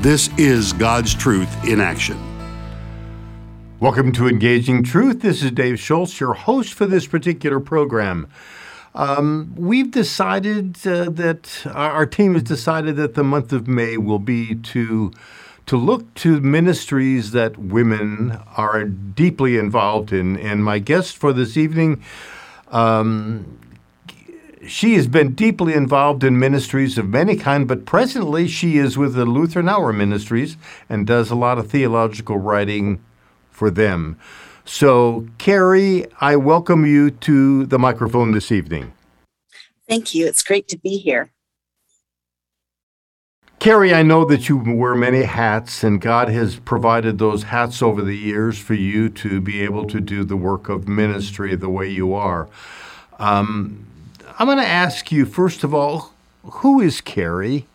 This is God's truth in action. Welcome to Engaging Truth. This is Dave Schultz, your host for this particular program. Um, we've decided uh, that our team has decided that the month of May will be to to look to ministries that women are deeply involved in. And my guest for this evening um, she has been deeply involved in ministries of many kind, but presently she is with the Lutheran Hour Ministries and does a lot of theological writing for them. So, Kari, I welcome you to the microphone this evening. Thank you. It's great to be here. Kari, I know that you wear many hats, and God has provided those hats over the years for you to be able to do the work of ministry the way you are. Um, I'm going to ask you, first of all, who is Kari?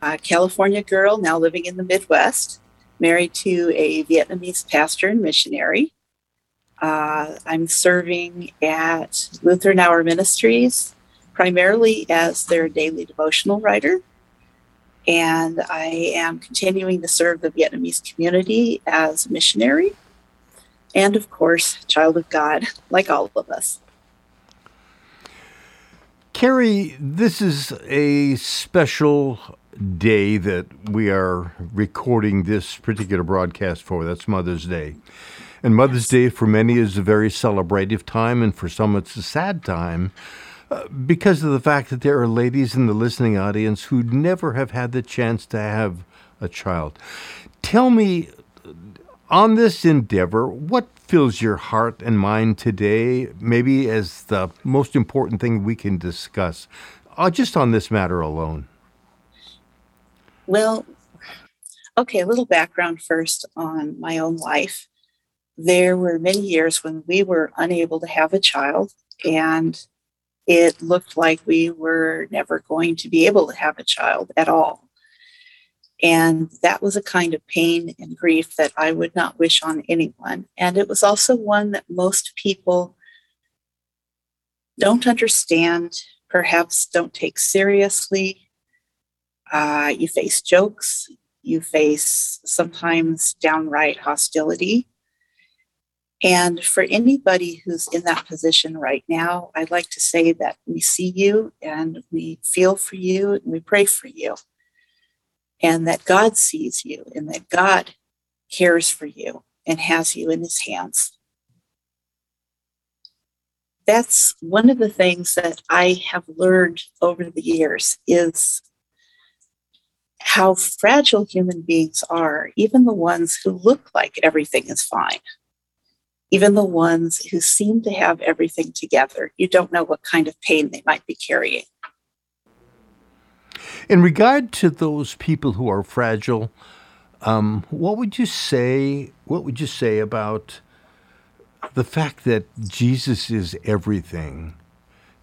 A California girl now living in the Midwest, married to a Vietnamese pastor and missionary. Uh, I'm serving at Lutheran Hour Ministries, primarily as their daily devotional writer. And I am continuing to serve the Vietnamese community as a missionary and of course, child of God, like all of us. Kari, this is a special day that we are recording this particular broadcast for. That's Mother's Day. And Mother's Day for many is a very celebrative time, and for some it's a sad time uh, because of the fact that there are ladies in the listening audience who never have had the chance to have a child. Tell me on this endeavor, what fills your heart and mind today, maybe as the most important thing we can discuss, uh, just on this matter alone? Well, okay, a little background first on my own life. There were many years when we were unable to have a child, and it looked like we were never going to be able to have a child at all. And that was a kind of pain and grief that I would not wish on anyone. And it was also one that most people don't understand, perhaps don't take seriously. Uh, you face jokes, you face sometimes downright hostility. And for anybody who's in that position right now, I'd like to say that we see you and we feel for you and we pray for you and that God sees you and that God cares for you and has you in his hands. That's one of the things that I have learned over the years is how fragile human beings are, even the ones who look like everything is fine, even the ones who seem to have everything together. You don't know what kind of pain they might be carrying. In regard to those people who are fragile, um, what would you say? What would you say about the fact that Jesus is everything,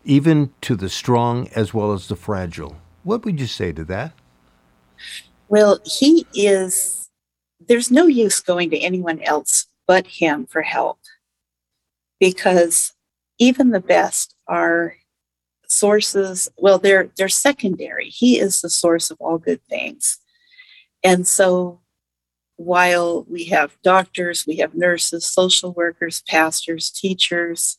even to the strong as well as the fragile? What would you say to that? Well, he is. There's no use going to anyone else but him for help, because even the best are sources well they're they're secondary. He is the source of all good things. And so while we have doctors we have nurses social workers pastors teachers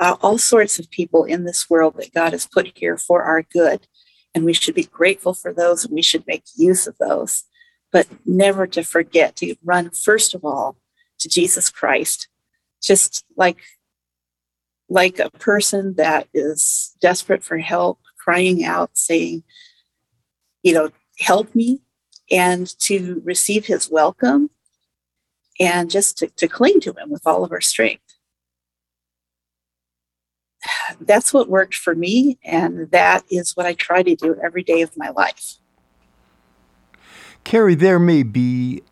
uh, all sorts of people in this world that god has put here for our good and we should be grateful for those and we should make use of those but never to forget to run first of all to jesus christ just like like a person that is desperate for help, crying out, saying, you know, help me, and to receive his welcome and just to, to cling to him with all of our strength. That's what worked for me, and that is what I try to do every day of my life. Kari, there may be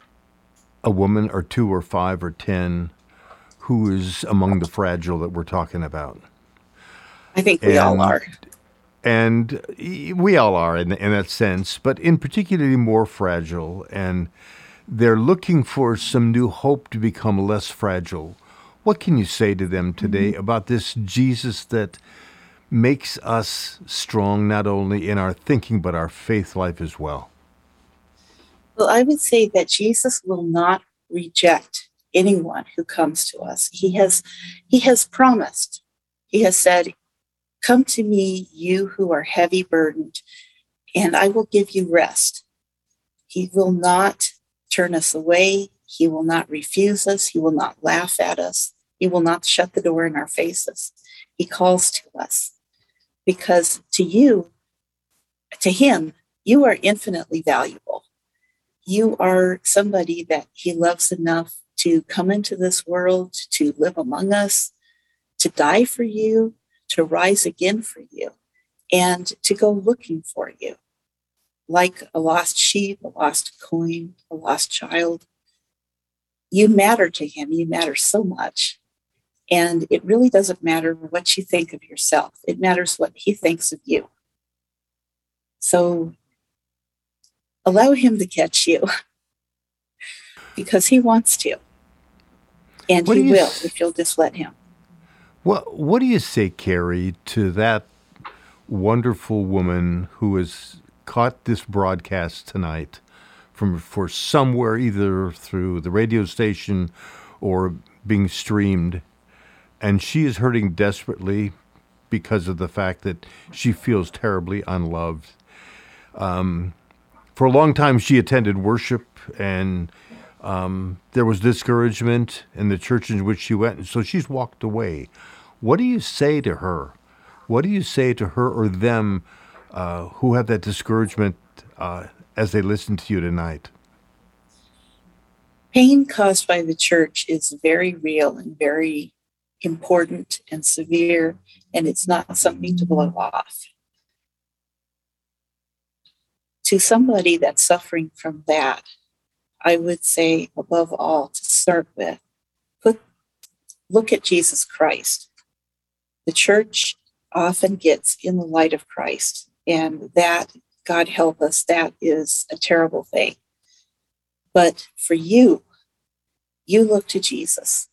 a woman or two or five or ten who is among the fragile that we're talking about. I think we all are. And we all are in, in that sense, but in particularly more fragile. And they're looking for some new hope to become less fragile. What can you say to them today mm-hmm. about this Jesus that makes us strong not only in our thinking but our faith life as well? Well, I would say that Jesus will not reject anyone who comes to us. He has he has promised. He has said, "Come to me, you who are heavy burdened, and I will give you rest." He will not turn us away. He will not refuse us. He will not laugh at us. He will not shut the door in our faces. He calls to us because to you, to him, you are infinitely valuable. You are somebody that he loves enough to come into this world, to live among us, to die for you, to rise again for you, and to go looking for you like a lost sheep, a lost coin, a lost child. You matter to him. You matter so much. And it really doesn't matter what you think of yourself, it matters what he thinks of you. So allow him to catch you because he wants to. And what he will s- if you'll just let him. What, what do you say, Kari, to that wonderful woman who has caught this broadcast tonight from for somewhere either through the radio station or being streamed and she is hurting desperately because of the fact that she feels terribly unloved. Um, for a long time, she attended worship, and um, there was discouragement in the church in which she went, and so she's walked away. What do you say to her? What do you say to her or them uh, who have that discouragement uh, as they listen to you tonight? Pain caused by the church is very real and very important and severe, and it's not something to blow off. To somebody that's suffering from that, I would say, above all, to start with, put, look at Jesus Christ. The church often gets in the light of Christ and that, God help us, that is a terrible thing. But for you, you look to Jesus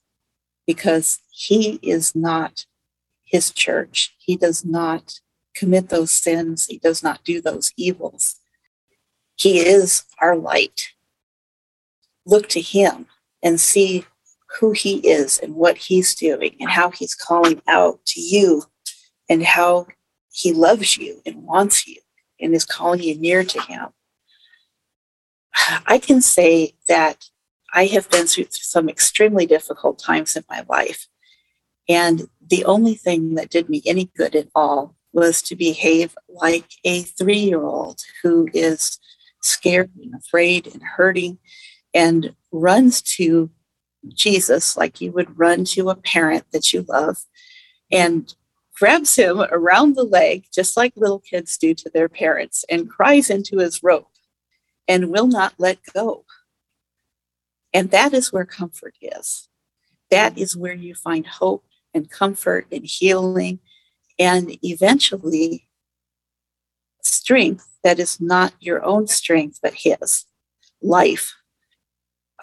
because he is not his church. He does not commit those sins, he does not do those evils. He is our light. Look to him and see who he is and what he's doing and how he's calling out to you and how he loves you and wants you and is calling you near to him. I can say that I have been through some extremely difficult times in my life. And the only thing that did me any good at all was to behave like a three year old who is scared and afraid and hurting and runs to Jesus like you would run to a parent that you love and grabs him around the leg, just like little kids do to their parents, and cries into his rope and will not let go. And that is where comfort is. That is where you find hope and comfort and healing and eventually strength that is not your own strength, but his life,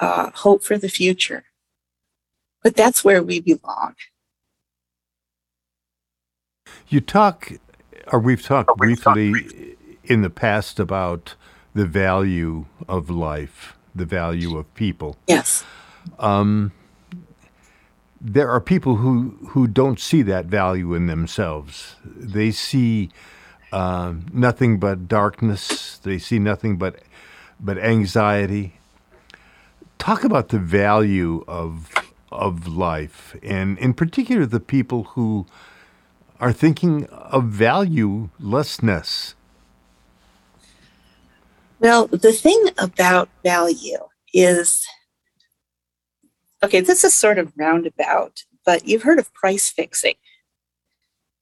uh, hope for the future. But that's where we belong. You talk, or we've talked briefly in the past about the value of life, the value of people. Yes. Um, there are people who, who don't see that value in themselves. They see uh, nothing but darkness. They see nothing but but anxiety. Talk about the value of of life, and in particular, the people who are thinking of valuelessness. Well, the thing about value is okay, this is sort of roundabout, but you've heard of price fixing.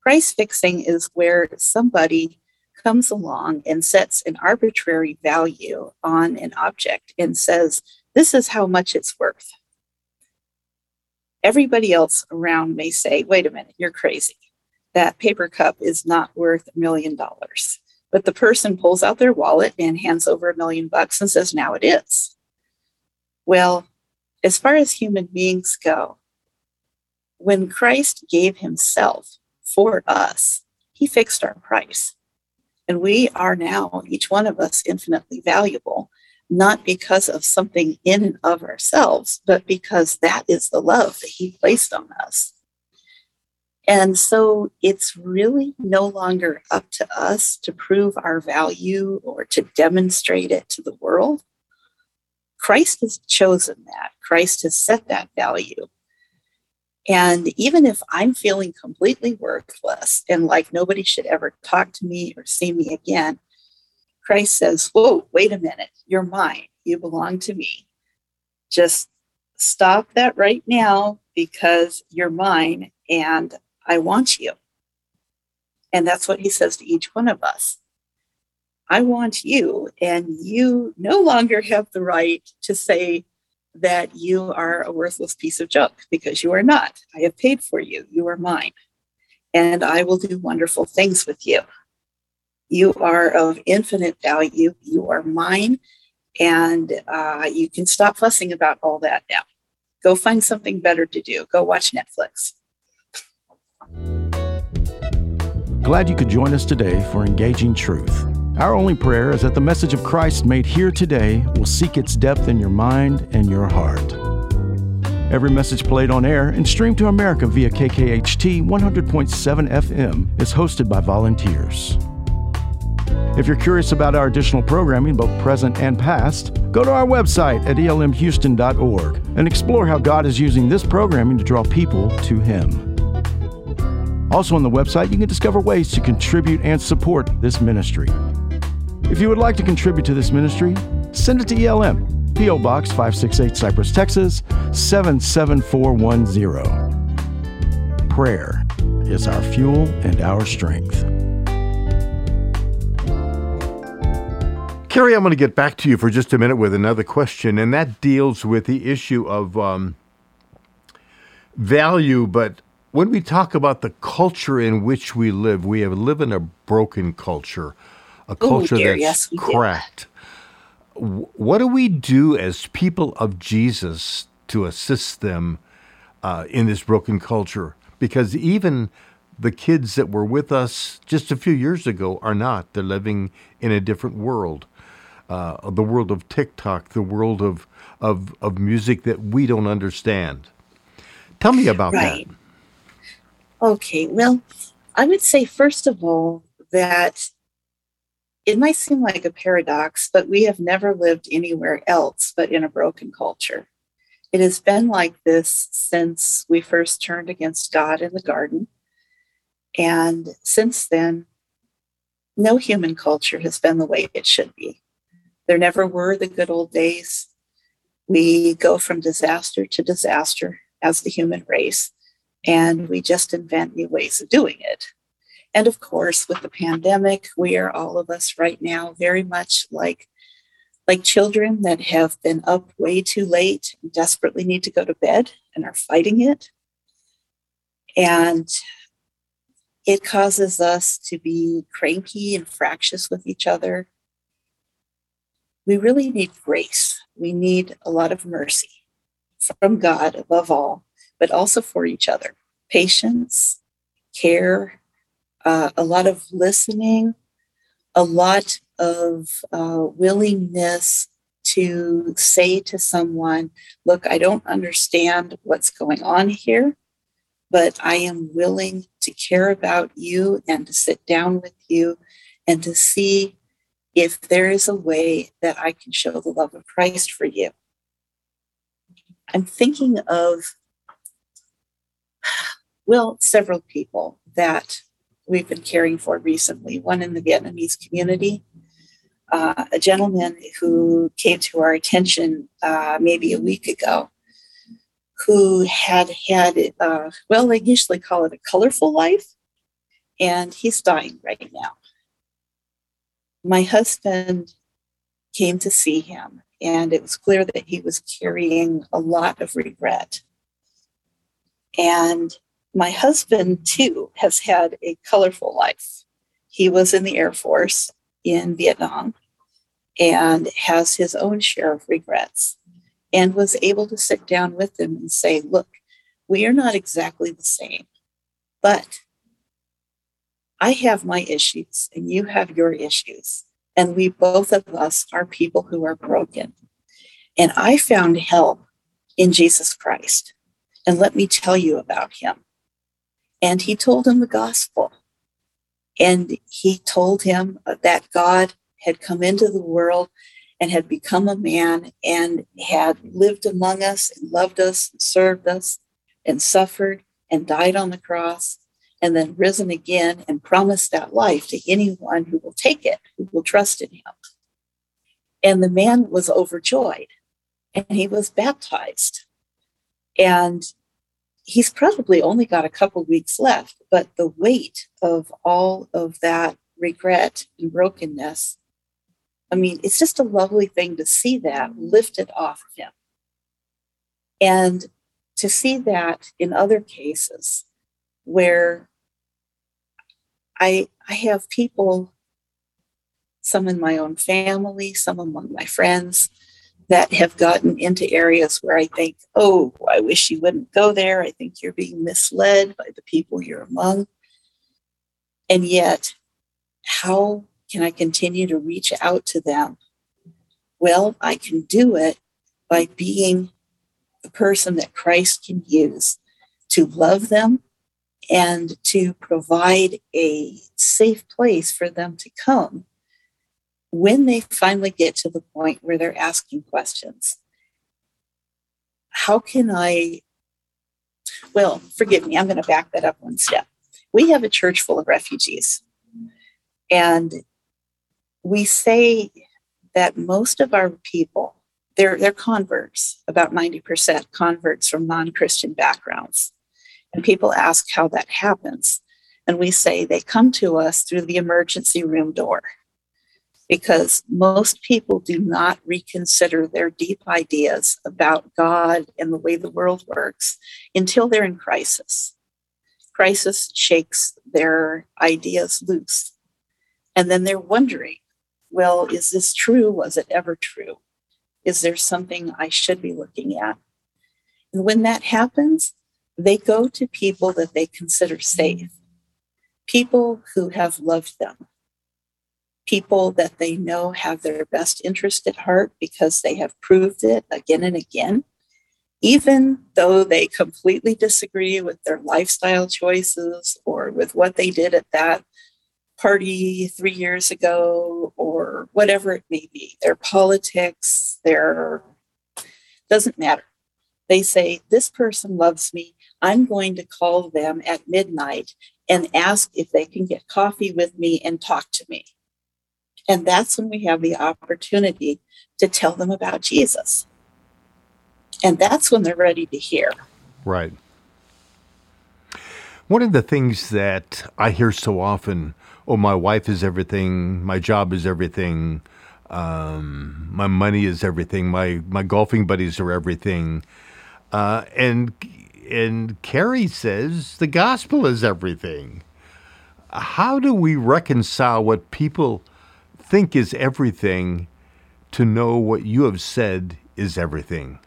Price fixing is where somebody comes along and sets an arbitrary value on an object and says, This is how much it's worth. Everybody else around may say, Wait a minute, you're crazy. That paper cup is not worth a million dollars. But the person pulls out their wallet and hands over a million bucks and says, Now it is. Well, as far as human beings go, when Christ gave himself for us, he fixed our price. And we are now, each one of us, infinitely valuable, not because of something in and of ourselves, but because that is the love that He placed on us. And so it's really no longer up to us to prove our value or to demonstrate it to the world. Christ has chosen that, Christ has set that value. And even if I'm feeling completely worthless and like nobody should ever talk to me or see me again, Christ says, Whoa, wait a minute, you're mine. You belong to me. Just stop that right now because you're mine and I want you. And that's what he says to each one of us. I want you, and you no longer have the right to say, that you are a worthless piece of junk because you are not. I have paid for you. You are mine. And I will do wonderful things with you. You are of infinite value. You are mine. And uh, you can stop fussing about all that now. Go find something better to do. Go watch Netflix. Glad you could join us today for Engaging Truth. Our only prayer is that the message of Christ made here today will seek its depth in your mind and your heart. Every message played on air and streamed to America via KKHT 100.7 FM is hosted by volunteers. If you're curious about our additional programming, both present and past, go to our website at elmhouston.org and explore how God is using this programming to draw people to Him. Also, on the website, you can discover ways to contribute and support this ministry. If you would like to contribute to this ministry, send it to ELM, P.O. Box 568 Cypress, Texas 77410. Prayer is our fuel and our strength. Kari, I'm going to get back to you for just a minute with another question, and that deals with the issue of um, value. But when we talk about the culture in which we live, we have live in a broken culture a culture dear, that's yes, cracked. What do we do as people of Jesus to assist them uh, in this broken culture? Because even the kids that were with us just a few years ago are not. They're living in a different world. Uh, the world of TikTok, the world of, of, of music that we don't understand. Tell me about right. that. Okay, well, I would say, first of all, that it might seem like a paradox, but we have never lived anywhere else but in a broken culture. It has been like this since we first turned against God in the garden. And since then, no human culture has been the way it should be. There never were the good old days. We go from disaster to disaster as the human race, and we just invent new ways of doing it. And of course, with the pandemic, we are all of us right now very much like like children that have been up way too late and desperately need to go to bed and are fighting it. And it causes us to be cranky and fractious with each other. We really need grace. We need a lot of mercy from God above all, but also for each other. Patience, care, uh, a lot of listening, a lot of uh, willingness to say to someone, Look, I don't understand what's going on here, but I am willing to care about you and to sit down with you and to see if there is a way that I can show the love of Christ for you. I'm thinking of, well, several people that we've been caring for recently, one in the Vietnamese community. Uh, a gentleman who came to our attention uh, maybe a week ago who had had, uh, well, they usually call it a colorful life, and he's dying right now. My husband came to see him, and it was clear that he was carrying a lot of regret. And my husband, too, has had a colorful life. He was in the Air Force in Vietnam and has his own share of regrets and was able to sit down with them and say, Look, we are not exactly the same, but I have my issues and you have your issues. And we both of us are people who are broken. And I found help in Jesus Christ. And let me tell you about him. And he told him the gospel. And he told him that God had come into the world and had become a man and had lived among us and loved us and served us and suffered and died on the cross and then risen again and promised that life to anyone who will take it, who will trust in him. And the man was overjoyed and he was baptized. And he's probably only got a couple weeks left, but the weight of all of that regret and brokenness, I mean, it's just a lovely thing to see that lifted off of him. And to see that in other cases where I, I have people, some in my own family, some among my friends, that have gotten into areas where I think, oh, I wish you wouldn't go there. I think you're being misled by the people you're among. And yet, how can I continue to reach out to them? Well, I can do it by being the person that Christ can use to love them and to provide a safe place for them to come when they finally get to the point where they're asking questions. How can I? Well, forgive me, I'm going to back that up one step. We have a church full of refugees, and we say that most of our people they're, they're converts, about 90% converts from non Christian backgrounds. And people ask how that happens. And we say they come to us through the emergency room door because most people do not reconsider their deep ideas about God and the way the world works until they're in crisis. Crisis shakes their ideas loose. And then they're wondering, well, is this true? Was it ever true? Is there something I should be looking at? And when that happens, they go to people that they consider safe, people who have loved them, people that they know have their best interest at heart because they have proved it again and again. Even though they completely disagree with their lifestyle choices or with what they did at that party three years ago or whatever it may be, their politics, their doesn't matter. They say, This person loves me. I'm going to call them at midnight and ask if they can get coffee with me and talk to me. And that's when we have the opportunity to tell them about Jesus. And that's when they're ready to hear. Right. One of the things that I hear so often oh, my wife is everything, my job is everything, um, my money is everything, my, my golfing buddies are everything. Uh, and and Kari says the gospel is everything. How do we reconcile what people think is everything to know what you have said is everything?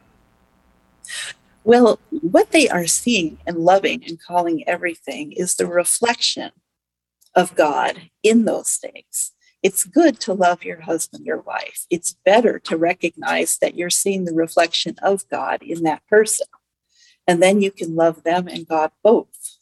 Well, what they are seeing and loving and calling everything is the reflection of God in those things. It's good to love your husband your wife. It's better to recognize that you're seeing the reflection of God in that person. And then you can love them and God both.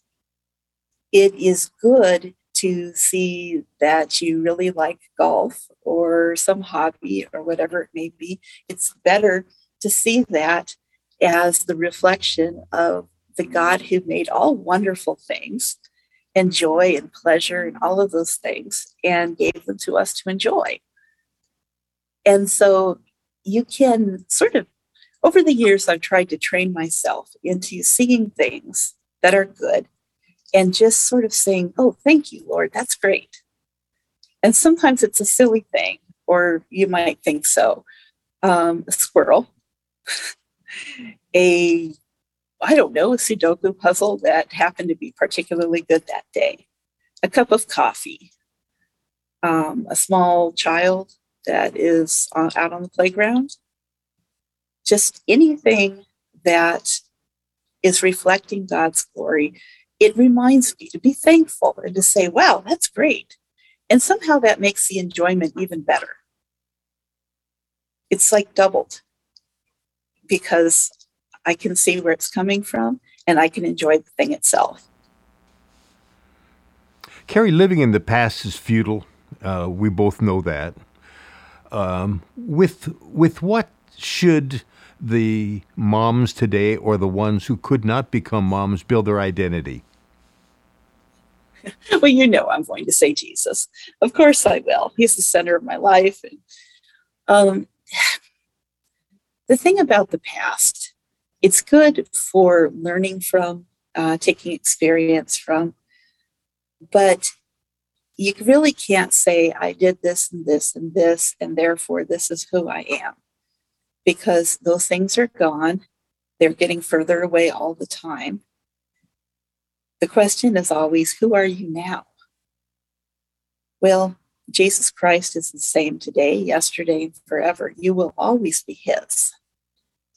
It is good to see that you really like golf or some hobby or whatever it may be. It's better to see that as the reflection of the God who made all wonderful things and joy and pleasure and all of those things and gave them to us to enjoy. And so you can sort of, over the years, I've tried to train myself into seeing things that are good and just sort of saying, Oh, thank you, Lord, that's great. And sometimes it's a silly thing, or you might think so. Um, a squirrel, a, I don't know, a Sudoku puzzle that happened to be particularly good that day, a cup of coffee, um, a small child that is uh, out on the playground, just anything that is reflecting God's glory. It reminds me to be thankful and to say, wow, that's great. And somehow that makes the enjoyment even better. It's like doubled because I can see where it's coming from and I can enjoy the thing itself. Kari, living in the past is futile. Uh, we both know that. Um, with with what should the moms today or the ones who could not become moms build their identity? well, you know I'm going to say Jesus. Of course I will. He's the center of my life. And, um, the thing about the past, it's good for learning from, uh, taking experience from, but you really can't say, I did this and this and this, and therefore this is who I am. Because those things are gone. They're getting further away all the time. The question is always, who are you now? Well, Jesus Christ is the same today, yesterday, and forever. You will always be His.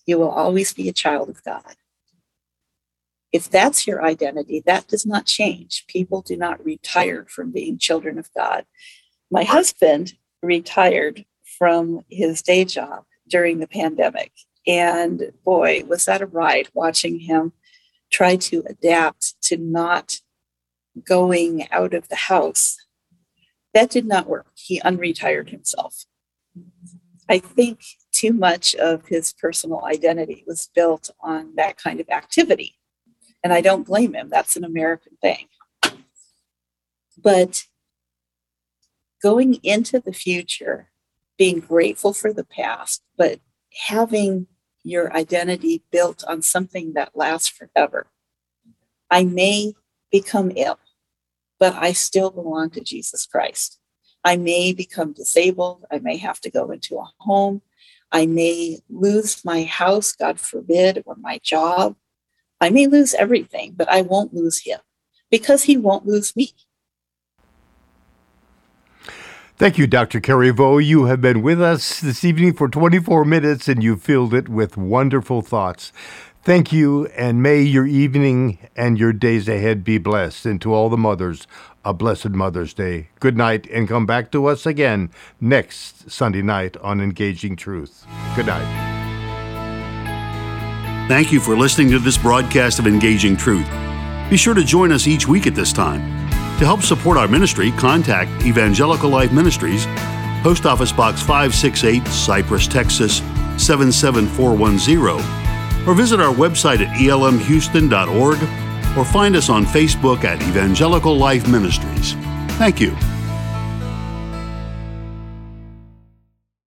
You will always be a child of God. If that's your identity, that does not change. People do not retire from being children of God. My husband retired from his day job during the pandemic. And boy, was that a ride watching him try to adapt to not going out of the house. That did not work. He unretired himself. I think too much of his personal identity was built on that kind of activity. And I don't blame him. That's an American thing. But going into the future, being grateful for the past, but having your identity built on something that lasts forever. I may become ill, but I still belong to Jesus Christ. I may become disabled. I may have to go into a home. I may lose my house, God forbid, or my job. I may lose everything, but I won't lose him because he won't lose me. Thank you, Dr. Kari Vo. You have been with us this evening for 24 minutes and you filled it with wonderful thoughts. Thank you, and may your evening and your days ahead be blessed. And to all the mothers, a blessed Mother's Day. Good night, and come back to us again next Sunday night on Engaging Truth. Good night. Thank you for listening to this broadcast of Engaging Truth. Be sure to join us each week at this time. To help support our ministry, contact Evangelical Life Ministries, Post Office Box 568, Cypress, Texas 77410, or visit our website at elmhouston.org or find us on Facebook at Evangelical Life Ministries. Thank you.